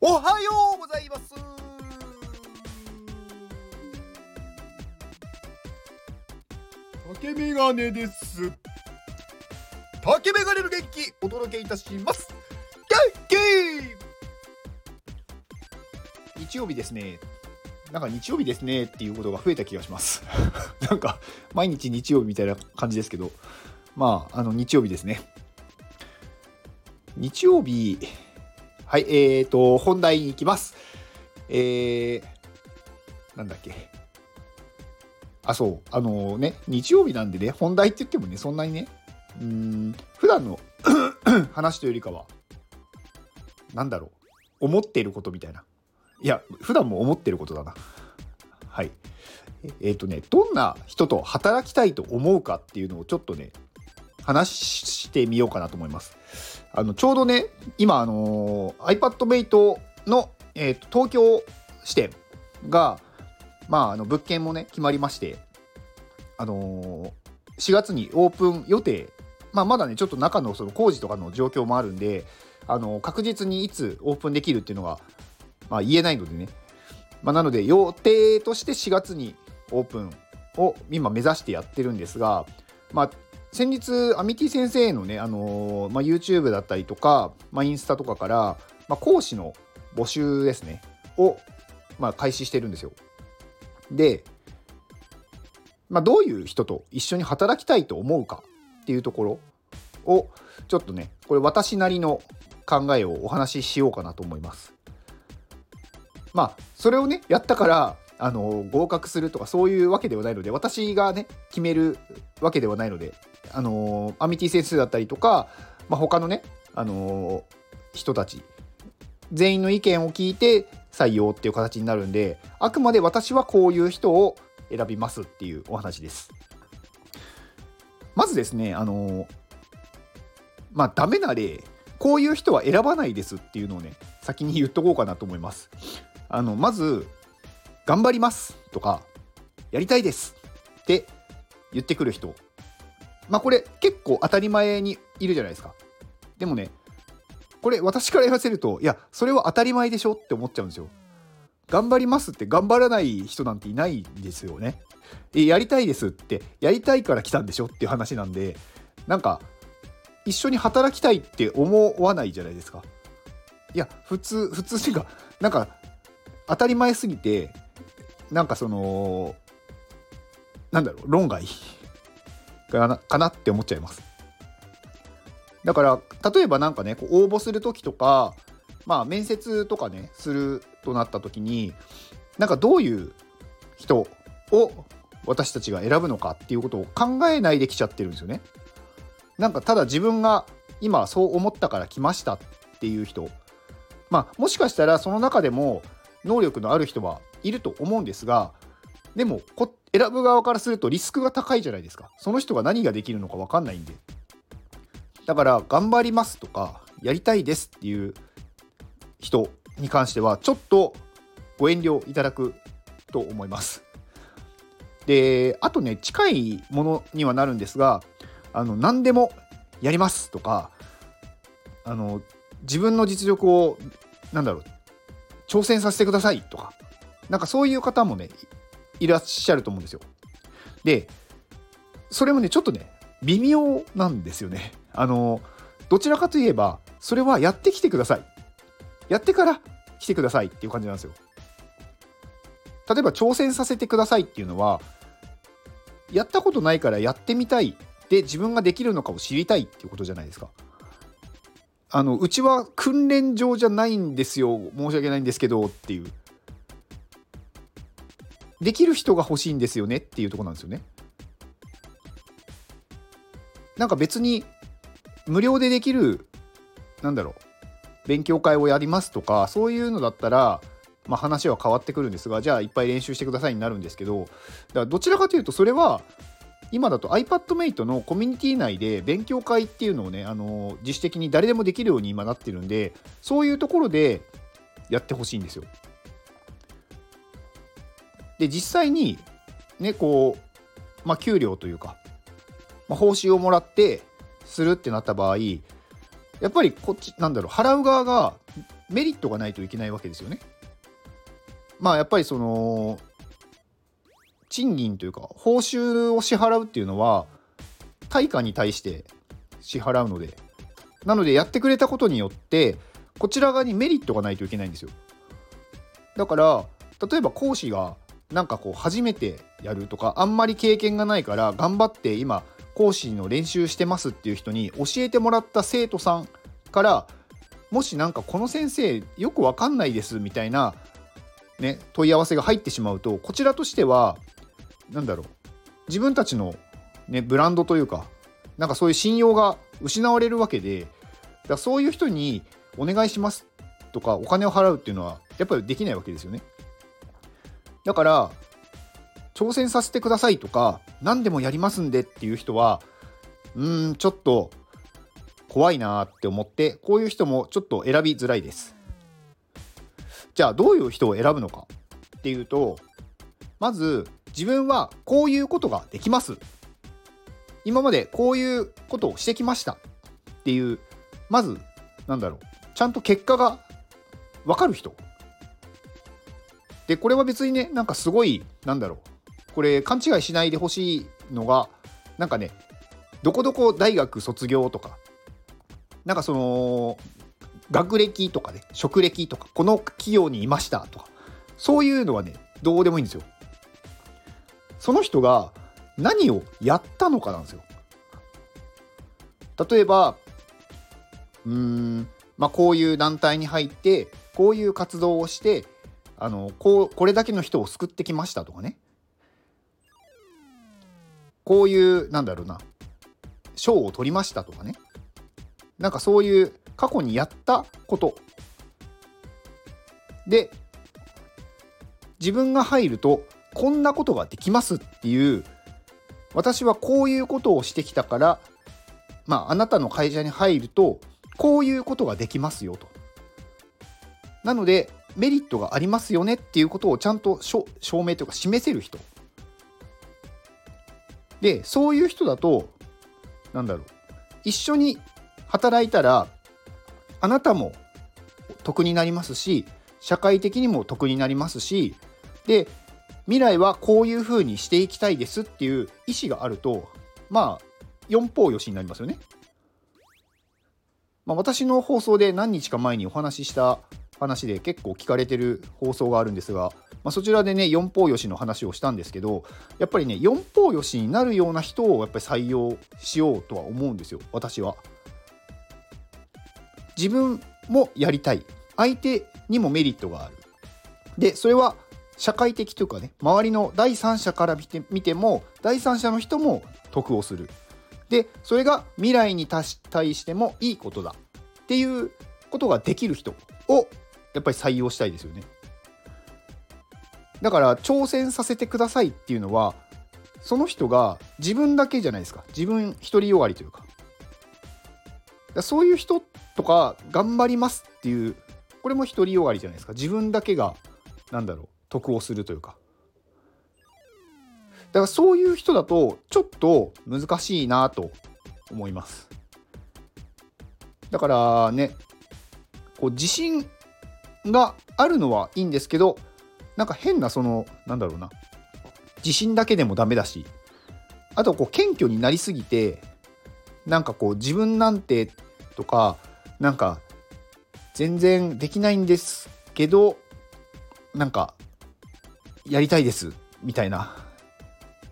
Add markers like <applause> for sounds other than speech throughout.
おはようございます。竹メガネです。竹メガネの元気お届けいたします。元気!日曜日ですね。なんか日曜日ですねっていうことが増えた気がします。<laughs> なんか毎日日曜日みたいな感じですけど。まああの日曜日ですね。日曜日はい、えーと、本題に行きます。えー、なんだっけ。あ、そう、あのね、日曜日なんでね、本題って言ってもね、そんなにね、うん、普段の <clears throat> 話というよりかは、なんだろう、思っていることみたいな。いや、普段も思ってることだな。はい。えっ、ー、とね、どんな人と働きたいと思うかっていうのをちょっとね、話してみようかなと思います。あのちょうどね今あの iPadMate の、えーと、東京支店が、まあ、あの物件もね決まりましてあのー、4月にオープン予定、まあ、まだねちょっと中のその工事とかの状況もあるんであの確実にいつオープンできるっていうのが、まあ、言えないのでね、まあ、なので予定として4月にオープンを今目指してやってるんですが、まあ、先日アミティ先生のね、あのー、まあ、YouTube だったりとか、まあ、インスタとかから、まあ、講師の募集ですねを、まあ、開始してるんですよ。で、まあ、どういう人と一緒に働きたいと思うかっていうところをちょっとねこれ私なりの考えをお話ししようかなと思います。まあそれをねやったからあの合格するとかそういうわけではないので私がね決めるわけではないのであのアミティ先生だったりとか、まあ、他のね、あの人たち全員の意見を聞いて採用っていう形になるんであくまで私はこういう人を選びますっていうお話です。まずですねあのまあダメな例こういう人は選ばないですっていうのをね先に言っとこうかなと思います。あのまず頑張りますとかやりたいですって言ってくる人まあこれ結構当たり前にいるじゃないですか。でもね、これ私から言わせると、いや、それは当たり前でしょって思っちゃうんですよ。頑張りますって頑張らない人なんていないんですよね。えやりたいですってやりたいから来たんでしょっていう話なんでなんか一緒に働きたいって思わないじゃないですか。いや普通普通っていうかなんか当たり前すぎてなんかそのなんだろう論外かなかなって思っちゃいます。だから例えば何かねこう応募する時とかまあ面接とかねするとなった時になんかどういう人を私たちが選ぶのかっていうことを考えないで来ちゃってるんですよね。なんかただ自分が今そう思ったから来ましたっていう人まあもしかしたらその中でも能力のある人はいると思うんですがでもこ選ぶ側からするとリスクが高いじゃないですか。その人が何ができるのか分かんないんで。だから頑張りますとかやりたいですっていう人に関してはちょっとご遠慮いただくと思います。であとね近いものにはなるんですがあの何でもやりますとかあの自分の実力をなんだろう挑戦させてくださいとかなんかそういう方もねいらっしゃると思うんですよ。で、それもね、ちょっとね、微妙なんですよね。<laughs> あの、どちらかといえば、それはやってきてください。やってから来てくださいっていう感じなんですよ。例えば挑戦させてくださいっていうのは、やったことないからやってみたいで自分ができるのかを知りたいっていうことじゃないですか。あのうちは訓練場じゃないんですよ申し訳ないんですけどっていうできる人が欲しいんですよねっていうとこなんですよね。なんか別に無料でできるなんだろう勉強会をやりますとかそういうのだったら、まあ、話は変わってくるんですがじゃあいっぱい練習してくださいになるんですけどだからどちらかというとそれは今だと iPadMate のコミュニティ内で勉強会っていうのをねあの自主的に誰でもできるように今なってるんでそういうところでやってほしいんですよ。で実際にねこう、まあ、給料というか、まあ、報酬をもらってするってなった場合やっぱりこっちなんだろう払う側がメリットがないといけないわけですよね。まあやっぱりその賃金というか報酬を支払うっていうのは対価に対して支払うのでなのでやってくれたことによってこちら側にメリットがないといけないんですよだから例えば講師がなんかこう初めてやるとかあんまり経験がないから頑張って今講師の練習してますっていう人に教えてもらった生徒さんからもしなんかこの先生よくわかんないですみたいなね問い合わせが入ってしまうとこちらとしては何だろう自分たちのねブランドというかなんかそういう信用が失われるわけでだそういう人にお願いしますとかお金を払うっていうのはやっぱりできないわけですよね。だから挑戦させてくださいとか何でもやりますんでっていう人はうーんちょっと怖いなって思ってこういう人もちょっと選びづらいです。じゃあどういう人を選ぶのかっていうとまず自分はこういうことができます。今までこういうことをしてきました。っていうまずなんだろうちゃんと結果が分かる人。でこれは別にねなんかすごいなんだろう。これ勘違いしないでほしいのがなんかねどこどこ大学卒業とかなんかその学歴とかね職歴とかこの企業にいましたとかそういうのはねどうでもいいんですよ。その人が何をやったのかなんですよ。例えばうーんまあこういう団体に入ってこういう活動をしてあのこうこれだけの人を救ってきましたとかね。こういうなんだろうな。賞を取りましたとかね。なんかそういう過去にやったこと。で自分が入るとこんなことができますっていう私はこういうことをしてきたからまああなたの会社に入るとこういうことができますよと。なのでメリットがありますよねっていうことをちゃんと証明というか示せる人。でそういう人だとなんだろう一緒に働いたらあなたも得になりますし社会的にも得になりますしで未来はこういうふうにしていきたいですっていう意思があるとまあ四方よしになりますよね。まあ、私の放送で何日か前にお話しした話で結構聞かれてる放送があるんですが、まあ、そちらでね四方よしの話をしたんですけどやっぱりね四方よしになるような人をやっぱり採用しようとは思うんですよ私は。自分もやりたい。相手にもメリットがある。でそれは社会的というかね周りの第三者から見て見ても第三者の人も得をする。でそれが未来に対してもいいことだ。っていうことができる人をやっぱり採用したいですよね。だから挑戦させてくださいっていうのはその人が自分だけじゃないですか。自分独りよがりというか。かそういう人とか頑張りますっていうこれも独りよがりじゃないですか。自分だけがなんだろう得をするというか。だからそういう人だとちょっと難しいなと思います。だからねこう自信があるのはいいんですけどなんか変なそのなんだろうな。自信だけでもダメだし。あとこう謙虚になりすぎてなんかこう自分なんてとかなんか全然できないんですけどなんかやりたいですみたいな。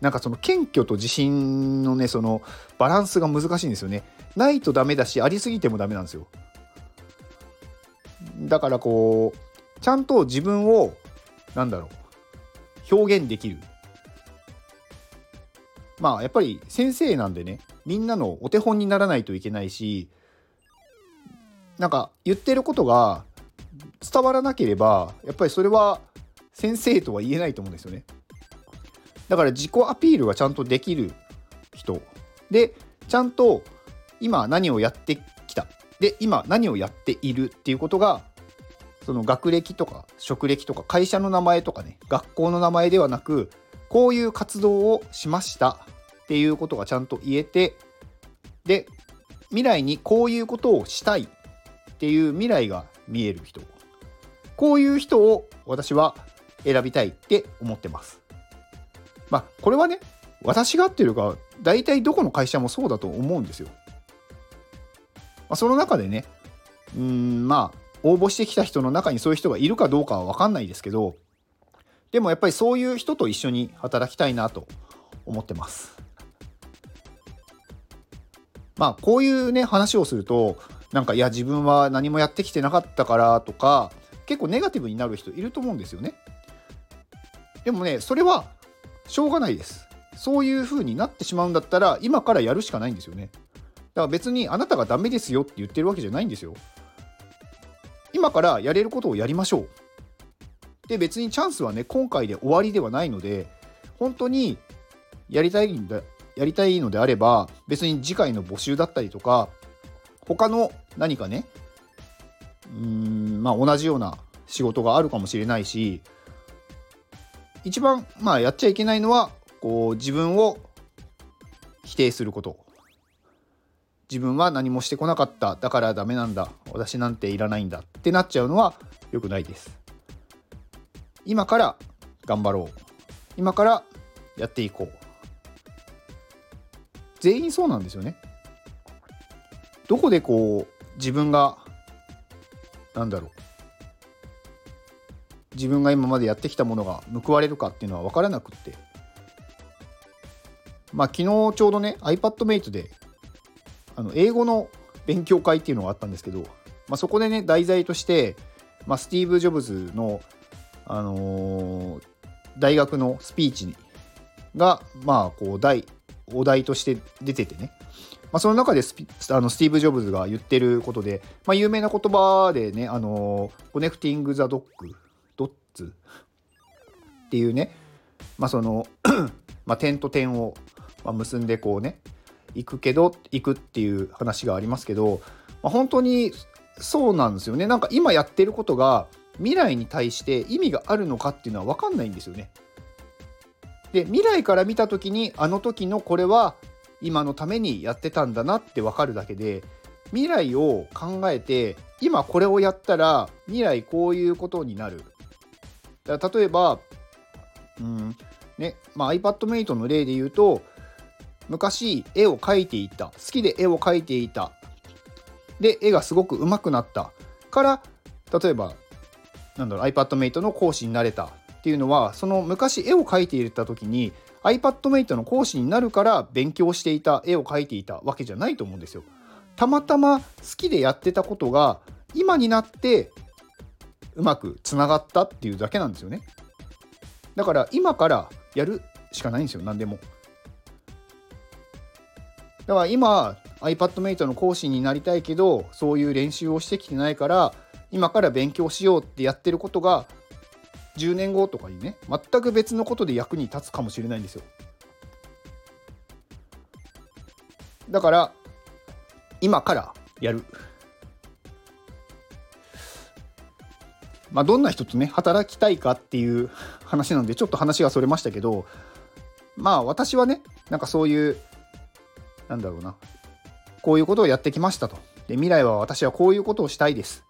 なんかその謙虚と自信のねそのバランスが難しいんですよね。ないとダメだしありすぎてもダメなんですよ。だからこうちゃんと自分をなんだろう表現できる。まあやっぱり先生なんでねみんなのお手本にならないといけないしなんか言ってることが伝わらなければやっぱりそれは先生とは言えないと思うんですよね。だから自己アピールがちゃんとできる人。でちゃんと今何をやってきた。で今何をやっているっていうことがその学歴とか職歴とか会社の名前とかね学校の名前ではなくこういう活動をしましたっていうことがちゃんと言えてで未来にこういうことをしたいっていう未来が見える人。こういう人を私は選びたいって思ってます。まあこれはね私がっていうか大体どこの会社もそうだと思うんですよ、まあ、その中でねうんまあ応募してきた人の中にそういう人がいるかどうかは分かんないですけどでもやっぱりそういう人と一緒に働きたいなと思ってます。まあこういうね話をするとなんかいや自分は何もやってきてなかったからとか結構ネガティブになる人いると思うんですよね。でもねそれはしょうがないです。そういう風になってしまうんだったら今からやるしかないんですよね。だから別にあなたがダメですよって言ってるわけじゃないんですよ。今からやれることをやりましょう。で別にチャンスはね今回で終わりではないので本当にやりたいんだやりたいのであれば別に次回の募集だったりとか他の何かねうーんまあ同じような仕事があるかもしれないし一番まあやっちゃいけないのはこう自分を否定すること。自分は何もしてこなかった。だからダメなんだ。私なんていらないんだってなっちゃうのは良くないです。今から頑張ろう。今からやっていこう。全員そうなんですよね。どこでこう自分がなんだろう。自分が今までやってきたものが報われるかっていうのは分からなくって。まあ昨日ちょうどね iPadMate であの英語の勉強会っていうのがあったんですけど、まあ、そこでね題材として、まあ、スティーブ・ジョブズの、あのー、大学のスピーチがまあこう第お題として出ててね、まあ、その中でスあのスティーブ・ジョブズが言ってることで、まあ、有名な言葉でね、あの connecting the dog、dotsっていうね、まあ、その <clears throat> まあ、点と点を結んでこうね、行くけど、行くっていう話がありますけど、まあ、本当にそうなんですよね。なんか今やってることが未来に対して意味があるのかっていうのは分かんないんですよね。で未来から見た時にあの時のこれは今のためにやってたんだなって分かるだけで未来を考えて今これをやったら未来こういうことになる。だから例えば、うんねまあ、iPadMate の例で言うと昔絵を描いていた好きで絵を描いていたで絵がすごく上手くなったから例えばなんだろう iPadMate の講師になれたっていうのはその昔絵を描いていた時に iPadMate の講師になるから勉強していた絵を描いていたわけじゃないと思うんですよ。たまたま好きでやってたことが今になってうまくつながったっていうだけなんですよね。だから今からやるしかないんですよ何でも。だから今 iPadMate の講師になりたいけどそういう練習をしてきてないから今から勉強しようってやってることが10年後とかにね全く別のことで役に立つかもしれないんですよ。だから今からやる。まあどんな人とね働きたいかっていう <laughs> 話なんでちょっと話がそれましたけどまあ私はねなんかそういうなんだろうなこういうことをやってきましたとで未来は私はこういうことをしたいです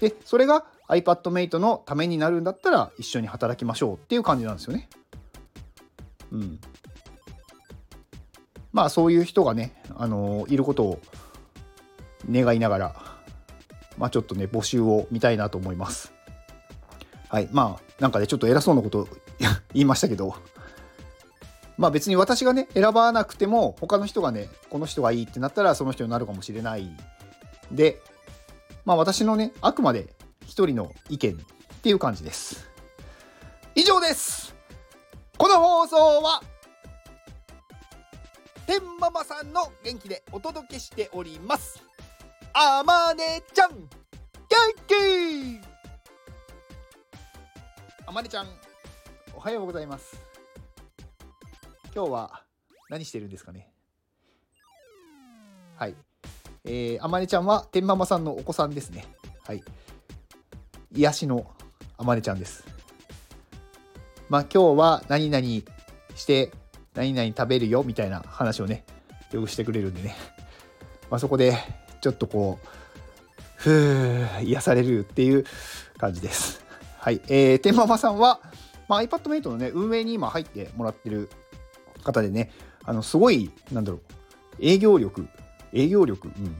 でそれが iPadMate のためになるんだったら一緒に働きましょうっていう感じなんですよね。うん。まあそういう人がね、あのー、いることを願いながら、まあちょっとね、募集を見たいなと思います。はい。まあなんかね、ちょっと偉そうなこと <laughs> 言いましたけど、まあ別に私がね、選ばなくても、他の人がね、この人がいいってなったらその人になるかもしれない。で、まあ私のね、あくまで一人の意見っていう感じです。以上です。この放送は天ママさんの元気でお届けしております。あまねちゃん元気!あまねちゃんおはようございます。今日は何してるんですかね？はいえー、あまねちゃんは天ママさんのお子さんですねはい癒しのあまねちゃんです。まあ今日は何々して何々食べるよみたいな話をね、よくしてくれるんでね。まあそこでちょっとこう、ふう癒されるっていう感じです。はい、えー、天ママさんは、まあ、iPadMate のね運営に今入ってもらってる方でねあのすごいなんだろう営業力営業力うん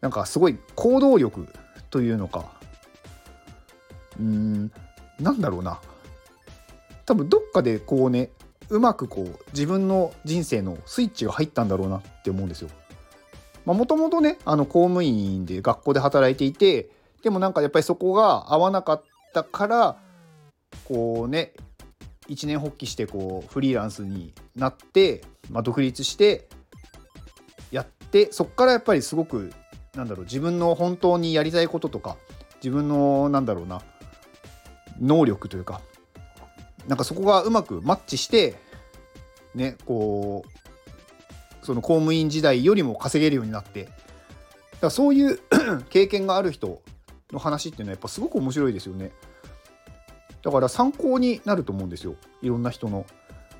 なんかすごい行動力というのかうーんなんだろうな多分どっかでこうねうまくこう自分の人生のスイッチが入ったんだろうなって思うんですよ。もともとねあの公務員で学校で働いていてでもなんかやっぱりそこが合わなかったからこうね一年発起してこうフリーランスになって、まあ、独立してやってそこからやっぱりすごくなんだろう自分の本当にやりたいこととか自分のなんだろうな能力というかなんかそこがうまくマッチしてねこうその公務員時代よりも稼げるようになってだそういう <clears throat> 経験がある人の話っていうのはやっぱすごく面白いですよね。だから参考になると思うんですよ。いろんな人の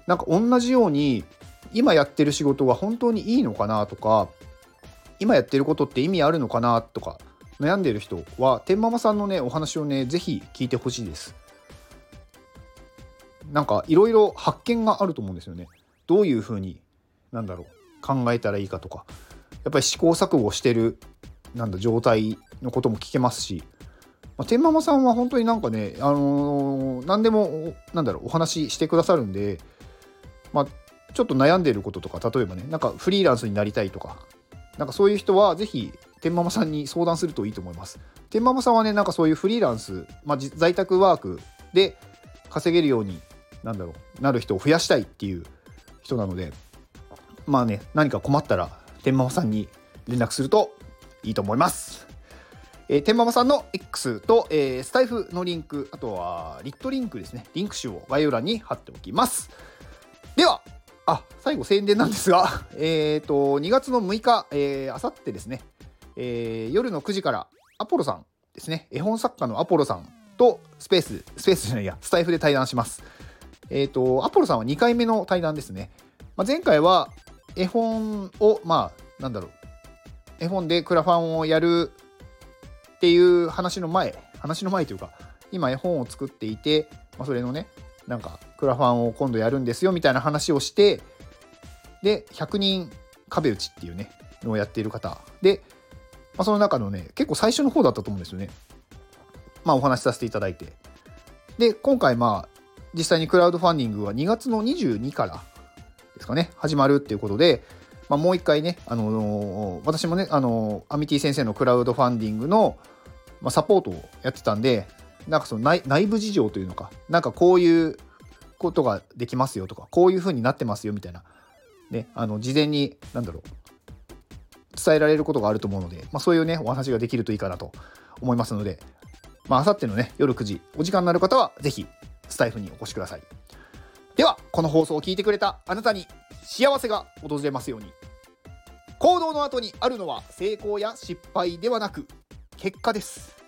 なんか同じように今やってる仕事は本当にいいのかなとか今やってることって意味あるのかなとか悩んでる人は天ママさんのねお話をね是非聞いてほしいです。なんかいろいろ発見があると思うんですよね。どういうふうになんだろう考えたらいいかとか。やっぱり試行錯誤してるなんだ状態のことも聞けますし、まあ、天ママさんは本当になんかね、あのー、何でもなんだろうお話ししてくださるんで、まあ、ちょっと悩んでることとか例えばねなんかフリーランスになりたいとかなんかそういう人は是非天ママさんに相談するといいと思います。天ママさんはねなんかそういうフリーランス、まあ、在宅ワークで稼げるようになんだろうなる人を増やしたいっていう人なのでまあね何か困ったら天ママさんに連絡するといいと思います。えー、天ママさんの X と、えー、スタイフのリンクあとはリットリンクですねリンク集を概要欄に貼っておきます。ではあ最後宣伝なんですが、<laughs> えーと、2月の6日、えー、あさってですね、えー、夜の9時からアポロさんですね絵本作家のアポロさんとスペーススペースじゃないやスタイフで対談します。えっ、ー、と、アポロさんは2回目の対談ですね。まあ、前回は絵本を、まあ、なんだろう、絵本でクラファンをやるっていう話の前、話の前というか、今絵本を作っていて、まあ、それのね、なんかクラファンを今度やるんですよみたいな話をして、で、100人壁打ちっていうね、のをやっている方で、まあ、その中のね、結構最初の方だったと思うんですよね。まあお話しさせていただいて。で、今回まあ実際にクラウドファンディングは2月の22からですかね、始まるっていうことで、まあ、もう一回ね、あのー、私もね、あのー、アミティ先生のクラウドファンディングの、まあ、サポートをやってたんで、なんかその内部事情というのか、なんかこういうことができますよとか、こういうふうになってますよみたいな、ね、あの事前に、なんだろう、伝えられることがあると思うので、まあ、そういうね、お話ができるといいかなと思いますので、まあ、あさってのね、夜9時、お時間のある方は、ぜひスタイフにお越しください。では、この放送を聞いてくれたあなたに幸せが訪れますように。行動の後にあるのは成功や失敗ではなく結果です。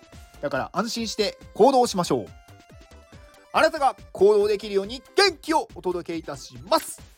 だから安心して行動しましょう。あなたが行動できるように元気をお届けいたします。